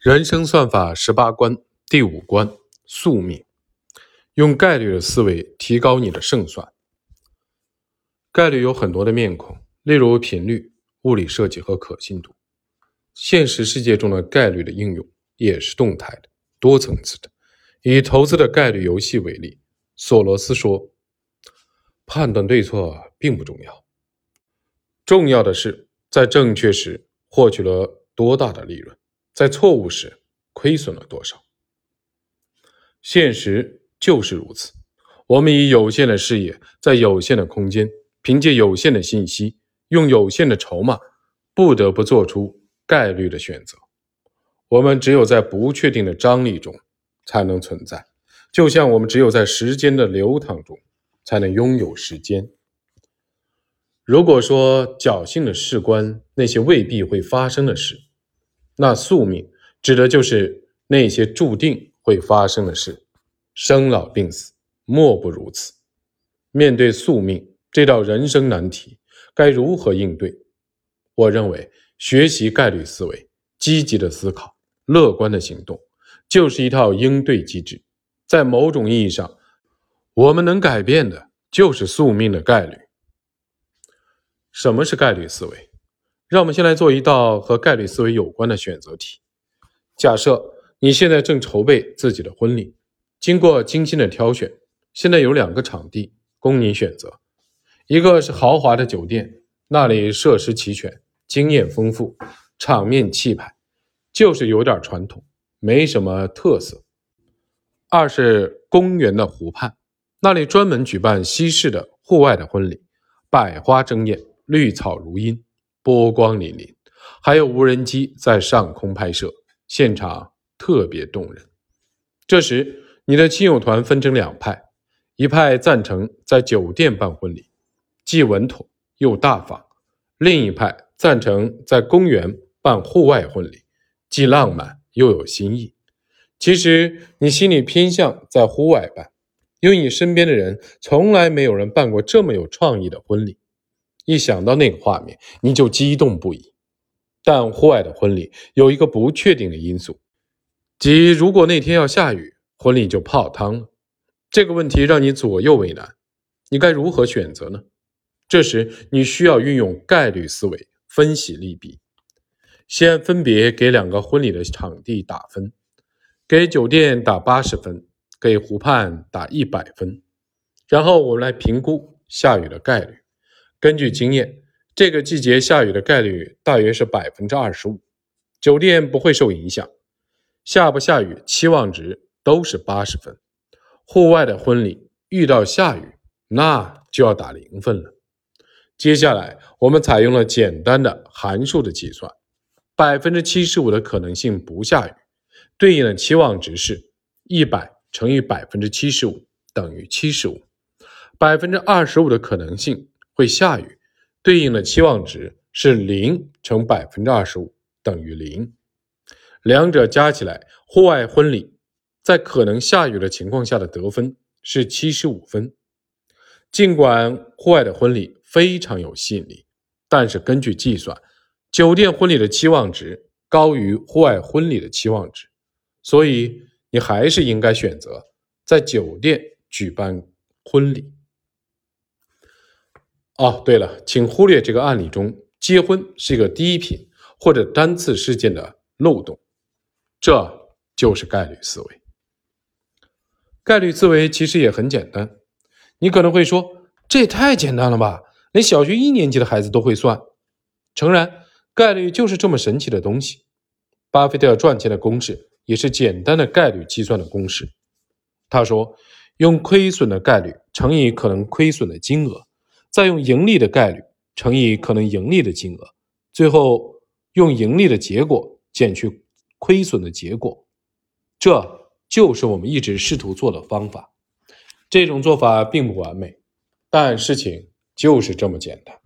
人生算法十八关第五关宿命，用概率的思维提高你的胜算。概率有很多的面孔，例如频率、物理设计和可信度。现实世界中的概率的应用也是动态的、多层次的。以投资的概率游戏为例，索罗斯说：“判断对错并不重要，重要的是在正确时获取了多大的利润。”在错误时亏损了多少？现实就是如此。我们以有限的视野，在有限的空间，凭借有限的信息，用有限的筹码，不得不做出概率的选择。我们只有在不确定的张力中才能存在，就像我们只有在时间的流淌中才能拥有时间。如果说侥幸的事关那些未必会发生的事，那宿命指的就是那些注定会发生的事，生老病死，莫不如此。面对宿命这道人生难题，该如何应对？我认为，学习概率思维，积极的思考，乐观的行动，就是一套应对机制。在某种意义上，我们能改变的就是宿命的概率。什么是概率思维？让我们先来做一道和概率思维有关的选择题。假设你现在正筹备自己的婚礼，经过精心的挑选，现在有两个场地供你选择：一个是豪华的酒店，那里设施齐全，经验丰富，场面气派，就是有点传统，没什么特色；二是公园的湖畔，那里专门举办西式的户外的婚礼，百花争艳，绿草如茵。波光粼粼，还有无人机在上空拍摄，现场特别动人。这时，你的亲友团分成两派：一派赞成在酒店办婚礼，既稳妥又大方；另一派赞成在公园办户外婚礼，既浪漫又有新意。其实，你心里偏向在户外办，因为你身边的人从来没有人办过这么有创意的婚礼。一想到那个画面，你就激动不已。但户外的婚礼有一个不确定的因素，即如果那天要下雨，婚礼就泡汤了。这个问题让你左右为难，你该如何选择呢？这时你需要运用概率思维分析利弊。先分别给两个婚礼的场地打分，给酒店打八十分，给湖畔打一百分。然后我们来评估下雨的概率。根据经验，这个季节下雨的概率大约是百分之二十五，酒店不会受影响。下不下雨，期望值都是八十分。户外的婚礼遇到下雨，那就要打零分了。接下来，我们采用了简单的函数的计算，百分之七十五的可能性不下雨，对应的期望值是一百乘以百分之七十五等于七十五，百分之二十五的可能性。会下雨，对应的期望值是零乘百分之二十五等于零，两者加起来，户外婚礼在可能下雨的情况下的得分是七十五分。尽管户外的婚礼非常有吸引力，但是根据计算，酒店婚礼的期望值高于户外婚礼的期望值，所以你还是应该选择在酒店举办婚礼。哦，对了，请忽略这个案例中结婚是一个第一品或者单次事件的漏洞，这就是概率思维。概率思维其实也很简单，你可能会说这也太简单了吧，连小学一年级的孩子都会算。诚然，概率就是这么神奇的东西。巴菲特赚钱的公式也是简单的概率计算的公式。他说，用亏损的概率乘以可能亏损的金额。再用盈利的概率乘以可能盈利的金额，最后用盈利的结果减去亏损的结果，这就是我们一直试图做的方法。这种做法并不完美，但事情就是这么简单。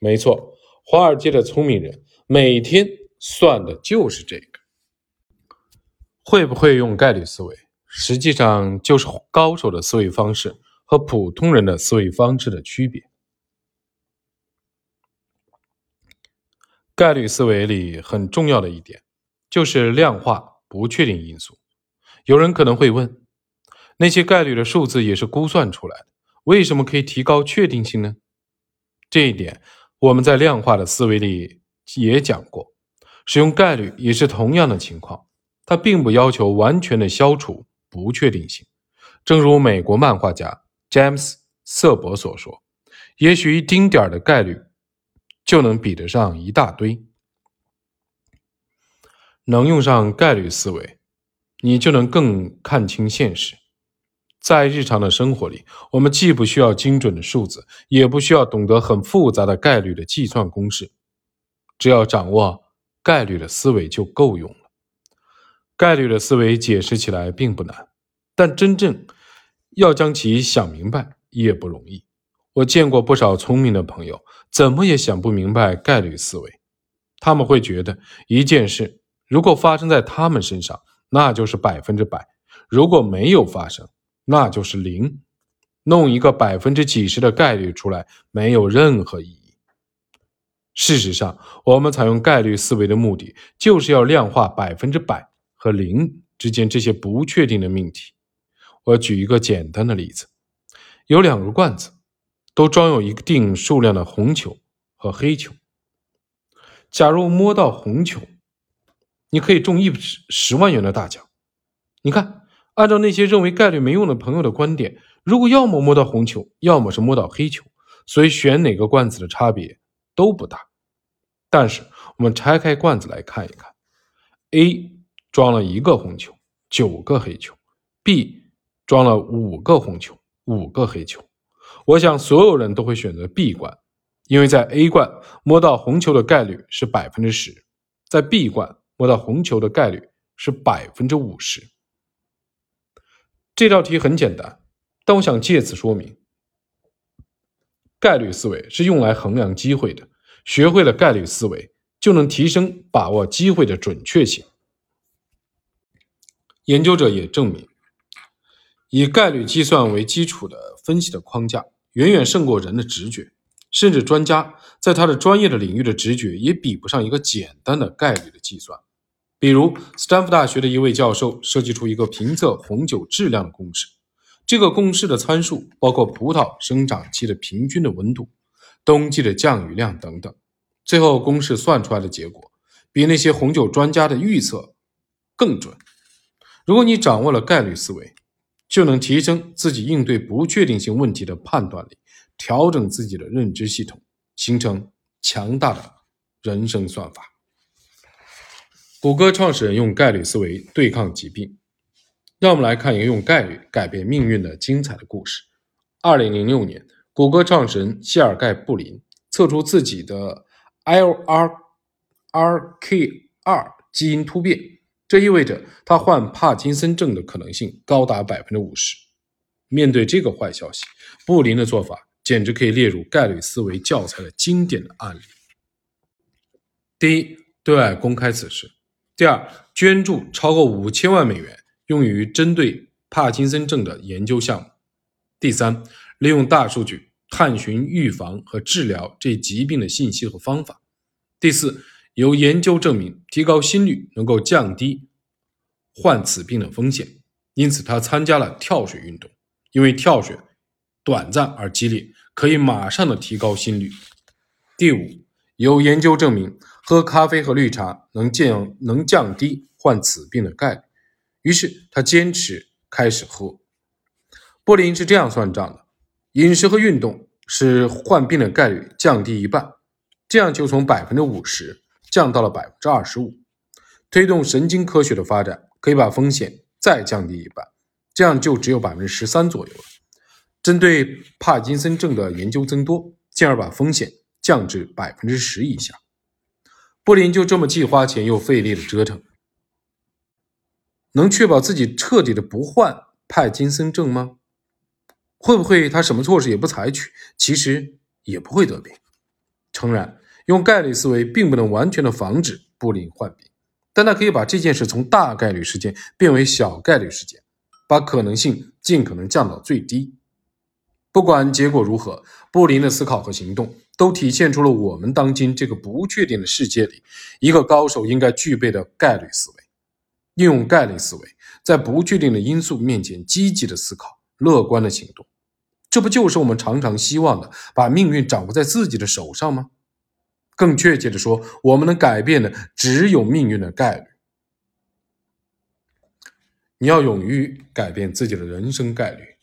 没错，华尔街的聪明人每天算的就是这个。会不会用概率思维，实际上就是高手的思维方式。和普通人的思维方式的区别。概率思维里很重要的一点，就是量化不确定因素。有人可能会问，那些概率的数字也是估算出来的，为什么可以提高确定性呢？这一点我们在量化的思维里也讲过，使用概率也是同样的情况，它并不要求完全的消除不确定性。正如美国漫画家詹姆斯·瑟伯所说：“也许一丁点儿的概率就能比得上一大堆。”能用上概率思维。你就能更看清现实。在日常的生活里，我们既不需要精准的数字，也不需要懂得很复杂的概率的计算公式，只要掌握概率的思维就够用了。概率的思维解释起来并不难，但真正要将其想明白也不容易。我见过不少聪明的朋友，怎么也想不明白概率思维。他们会觉得一件事如果发生在他们身上，那就是百分之百，如果没有发生，那就是零。弄一个百分之几十的概率出来，没有任何意义。事实上，我们采用概率思维的目的，就是要量化百分之百和零之间这些不确定的命题。我举一个简单的例子：有两个罐子，都装有一定数量的红球和黑球。假如摸到红球，你可以中一十万元的大奖。你看，按照那些认为概率没用的朋友的观点，如果要么摸到红球，要么是摸到黑球，所以选哪个罐子的差别都不大。但是我们拆开罐子来看一看，A 装了一个红球，九个黑球；B 装了五个红球，五个黑球。我想所有人都会选择 B 罐，因为在 A 罐摸到红球的概率是百分之十，在 B 罐。摸到红球的概率是百分之五十。这道题很简单，但我想借此说明，概率思维是用来衡量机会的。学会了概率思维，就能提升把握机会的准确性。研究者也证明，以概率计算为基础的分析的框架，远远胜过人的直觉。甚至专家在他的专业的领域的直觉也比不上一个简单的概率的计算。比如，斯坦福大学的一位教授设计出一个评测红酒质量的公式。这个公式的参数包括葡萄生长期的平均的温度、冬季的降雨量等等。最后，公式算出来的结果比那些红酒专家的预测更准。如果你掌握了概率思维，就能提升自己应对不确定性问题的判断力。调整自己的认知系统，形成强大的人生算法。谷歌创始人用概率思维对抗疾病，让我们来看一个用概率改变命运的精彩的故事。二零零六年，谷歌创始人谢尔盖·布林测出自己的 LRRK2 基因突变，这意味着他患帕金森症的可能性高达百分之五十。面对这个坏消息，布林的做法。简直可以列入概率思维教材的经典的案例。第一，对外公开此事；第二，捐助超过五千万美元用于针对帕金森症的研究项目；第三，利用大数据探寻预防和治疗这疾病的信息和方法；第四，有研究证明提高心率能够降低患此病的风险，因此他参加了跳水运动，因为跳水。短暂而激烈，可以马上的提高心率。第五，有研究证明喝咖啡和绿茶能降能降低患此病的概率，于是他坚持开始喝。布林是这样算账的：饮食和运动使患病的概率降低一半，这样就从百分之五十降到了百分之二十五。推动神经科学的发展，可以把风险再降低一半，这样就只有百分之十三左右了。针对帕金森症的研究增多，进而把风险降至百分之十以下。布林就这么既花钱又费力的折腾，能确保自己彻底的不患帕金森症吗？会不会他什么措施也不采取，其实也不会得病？诚然，用概率思维并不能完全的防止布林患病，但他可以把这件事从大概率事件变为小概率事件，把可能性尽可能降到最低。不管结果如何，布林的思考和行动都体现出了我们当今这个不确定的世界里，一个高手应该具备的概率思维。运用概率思维，在不确定的因素面前积极的思考、乐观的行动，这不就是我们常常希望的，把命运掌握在自己的手上吗？更确切的说，我们能改变的只有命运的概率。你要勇于改变自己的人生概率。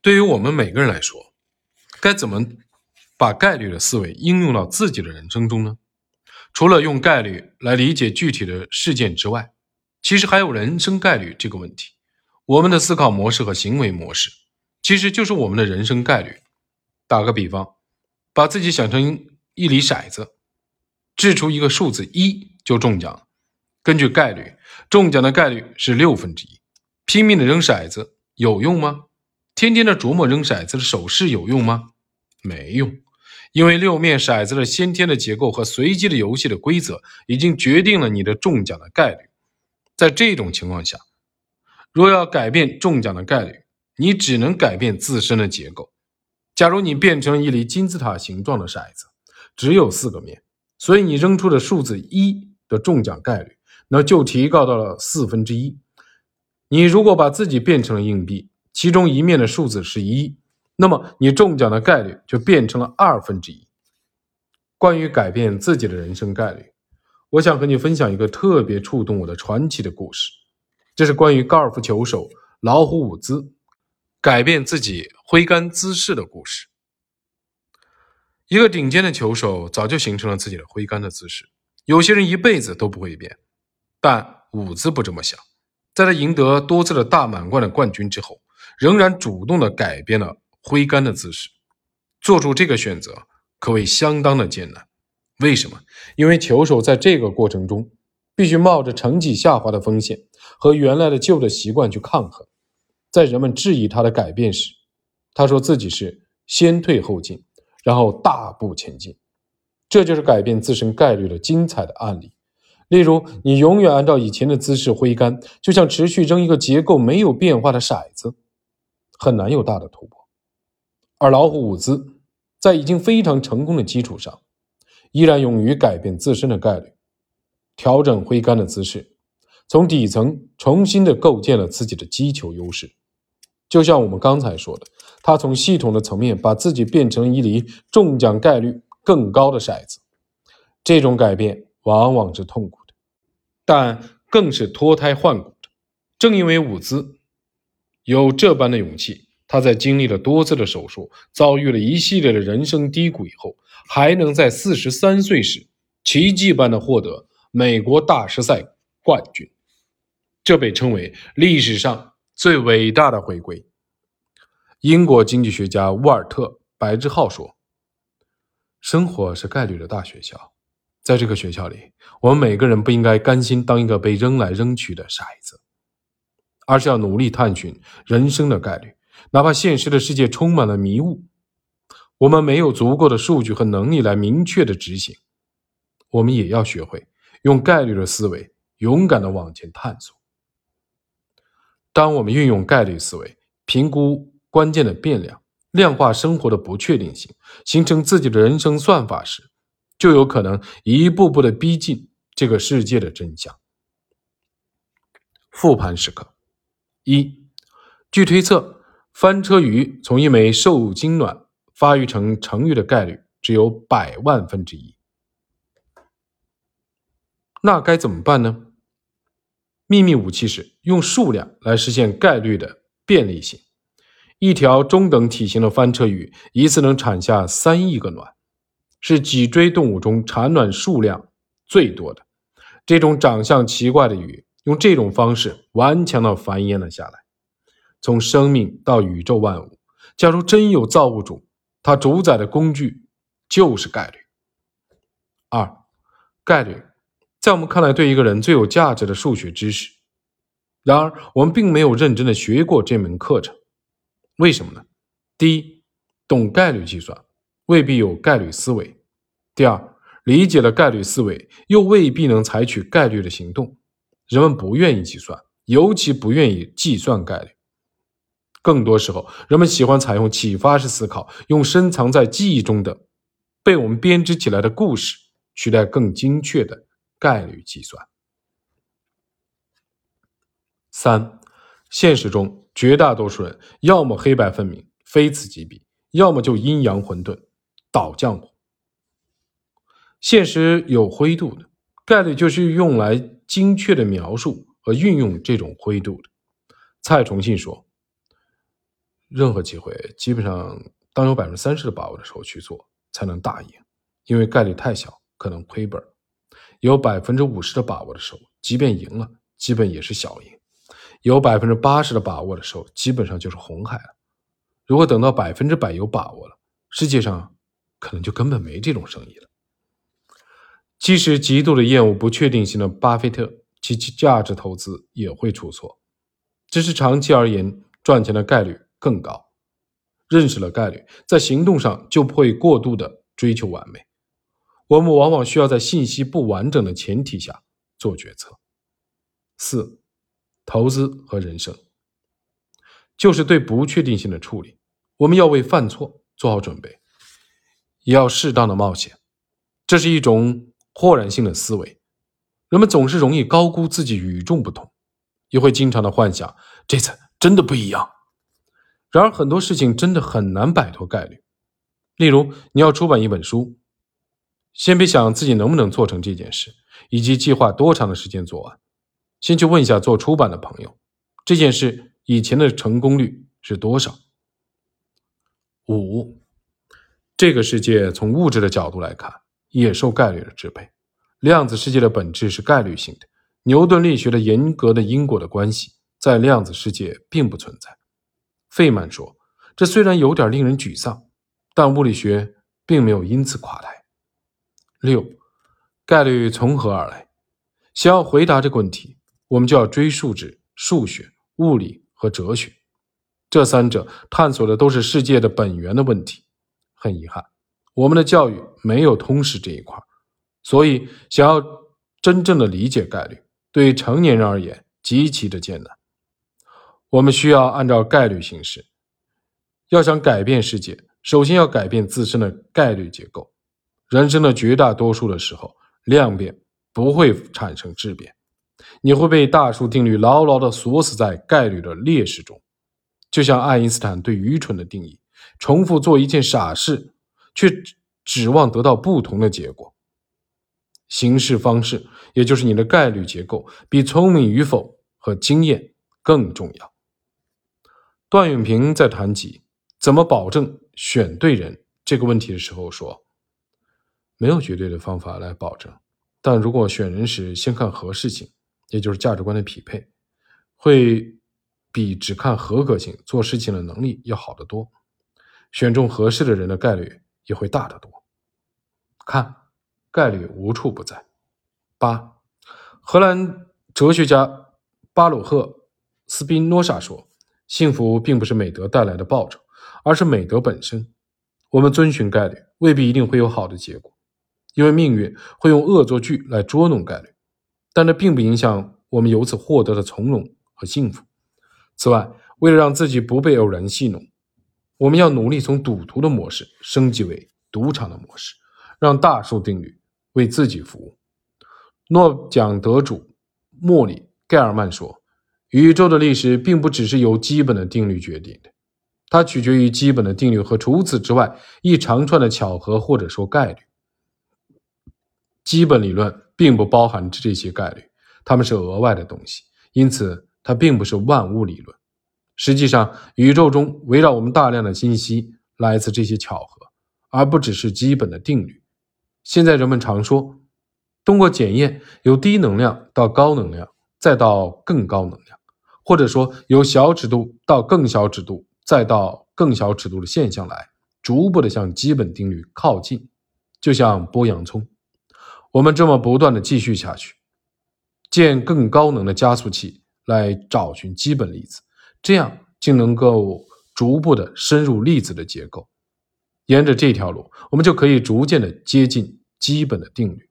对于我们每个人来说，该怎么把概率的思维应用到自己的人生中呢？除了用概率来理解具体的事件之外，其实还有人生概率这个问题，我们的思考模式和行为模式，其实就是我们的人生概率。打个比方，把自己想成一粒骰子，掷出一个数字一就中奖。根据概率，中奖的概率是六分之一。拼命的扔骰子有用吗？天天的琢磨扔骰子的手势有用吗？没用，因为六面骰子的先天的结构和随机的游戏的规则已经决定了你的中奖的概率。在这种情况下，若要改变中奖的概率，你只能改变自身的结构。假如你变成一粒金字塔形状的骰子，只有四个面，所以你扔出的数字一的中奖概率，那就提高到了四分之一。你如果把自己变成了硬币，其中一面的数字是一，那么你中奖的概率就变成了二分之一。关于改变自己的人生概率。我想和你分享一个特别触动我的传奇的故事，这是关于高尔夫球手老虎伍兹改变自己挥杆姿势的故事。一个顶尖的球手早就形成了自己的挥杆的姿势，有些人一辈子都不会变，但伍兹不这么想。在他赢得多次的大满贯的冠军之后，仍然主动的改变了挥杆的姿势。做出这个选择可谓相当的艰难。为什么？因为球手在这个过程中必须冒着成绩下滑的风险，和原来的旧的习惯去抗衡。在人们质疑他的改变时，他说自己是先退后进，然后大步前进。这就是改变自身概率的精彩的案例。例如，你永远按照以前的姿势挥杆，就像持续扔一个结构没有变化的骰子，很难有大的突破。而老虎伍兹在已经非常成功的基础上。依然勇于改变自身的概率，调整挥杆的姿势，从底层重新的构建了自己的击球优势。就像我们刚才说的，他从系统的层面把自己变成一粒中奖概率更高的骰子。这种改变往往是痛苦的，但更是脱胎换骨的。正因为伍兹有这般的勇气。他在经历了多次的手术，遭遇了一系列的人生低谷以后，还能在四十三岁时奇迹般的获得美国大师赛冠军，这被称为历史上最伟大的回归。英国经济学家沃尔特·白志浩说：“生活是概率的大学校，在这个学校里，我们每个人不应该甘心当一个被扔来扔去的骰子，而是要努力探寻人生的概率。”哪怕现实的世界充满了迷雾，我们没有足够的数据和能力来明确的执行，我们也要学会用概率的思维，勇敢的往前探索。当我们运用概率思维，评估关键的变量，量化生活的不确定性，形成自己的人生算法时，就有可能一步步的逼近这个世界的真相。复盘时刻一，据推测。翻车鱼从一枚受精卵发育成成鱼的概率只有百万分之一，那该怎么办呢？秘密武器是用数量来实现概率的便利性。一条中等体型的翻车鱼一次能产下三亿个卵，是脊椎动物中产卵数量最多的。这种长相奇怪的鱼用这种方式顽强的繁衍了下来。从生命到宇宙万物，假如真有造物主，他主宰的工具就是概率。二，概率在我们看来对一个人最有价值的数学知识。然而，我们并没有认真的学过这门课程。为什么呢？第一，懂概率计算未必有概率思维；第二，理解了概率思维又未必能采取概率的行动。人们不愿意计算，尤其不愿意计算概率。更多时候，人们喜欢采用启发式思考，用深藏在记忆中的被我们编织起来的故事取代更精确的概率计算。三，现实中绝大多数人要么黑白分明，非此即彼，要么就阴阳混沌，倒浆糊。现实有灰度的概率，就是用来精确的描述和运用这种灰度的。蔡崇信说：“任何机会，基本上当有百分之三十的把握的时候去做，才能大赢。因为概率太小，可能亏本；有百分之五十的把握的时候，即便赢了，基本也是小赢；有百分之八十的把握的时候，基本上就是红海了。如果等到百分之百有把握了，世界上可能就根本没这种生意了。即使极度的厌恶不确定性的巴菲特，其价值投资也会出错。”只是长期而言，赚钱的概率更高。认识了概率，在行动上就不会过度的追求完美。我们往往需要在信息不完整的前提下做决策。四，投资和人生，就是对不确定性的处理。我们要为犯错做好准备，也要适当的冒险。这是一种豁然性的思维。人们总是容易高估自己与众不同。也会经常的幻想，这次真的不一样。然而很多事情真的很难摆脱概率。例如，你要出版一本书，先别想自己能不能做成这件事，以及计划多长的时间做完。先去问一下做出版的朋友，这件事以前的成功率是多少？五，这个世界从物质的角度来看，也受概率的支配。量子世界的本质是概率性的。牛顿力学的严格的因果的关系在量子世界并不存在。费曼说：“这虽然有点令人沮丧，但物理学并没有因此垮台。”六，概率从何而来？想要回答这个问题，我们就要追溯至数学、物理和哲学。这三者探索的都是世界的本源的问题。很遗憾，我们的教育没有通识这一块，所以想要真正的理解概率。对于成年人而言，极其的艰难。我们需要按照概率行事。要想改变世界，首先要改变自身的概率结构。人生的绝大多数的时候，量变不会产生质变，你会被大数定律牢牢的锁死在概率的劣势中。就像爱因斯坦对愚蠢的定义：重复做一件傻事，却指望得到不同的结果。行事方式，也就是你的概率结构，比聪明与否和经验更重要。段永平在谈及怎么保证选对人这个问题的时候说：“没有绝对的方法来保证，但如果选人时先看合适性，也就是价值观的匹配，会比只看合格性、做事情的能力要好得多。选中合适的人的概率也会大得多。”看。概率无处不在。八，荷兰哲学家巴鲁赫·斯宾诺莎说：“幸福并不是美德带来的报酬，而是美德本身。我们遵循概率，未必一定会有好的结果，因为命运会用恶作剧来捉弄概率。但这并不影响我们由此获得的从容和幸福。此外，为了让自己不被偶然戏弄，我们要努力从赌徒的模式升级为赌场的模式，让大数定律。”为自己服务。诺奖得主莫里·盖尔曼说：“宇宙的历史并不只是由基本的定律决定的，它取决于基本的定律和除此之外一长串的巧合或者说概率。基本理论并不包含这些概率，它们是额外的东西，因此它并不是万物理论。实际上，宇宙中围绕我们大量的信息来自这些巧合，而不只是基本的定律。”现在人们常说，通过检验由低能量到高能量，再到更高能量，或者说由小尺度到更小尺度，再到更小尺度的现象来，逐步的向基本定律靠近，就像剥洋葱。我们这么不断的继续下去，建更高能的加速器来找寻基本粒子，这样就能够逐步的深入粒子的结构。沿着这条路，我们就可以逐渐的接近基本的定律。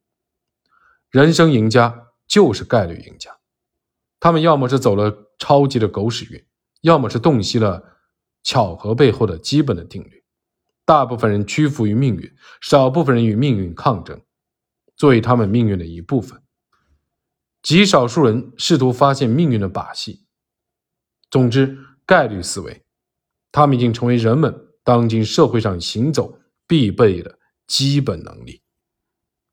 人生赢家就是概率赢家，他们要么是走了超级的狗屎运，要么是洞悉了巧合背后的基本的定律。大部分人屈服于命运，少部分人与命运抗争，作为他们命运的一部分。极少数人试图发现命运的把戏。总之，概率思维，他们已经成为人们当今社会上行走必备的基本能力。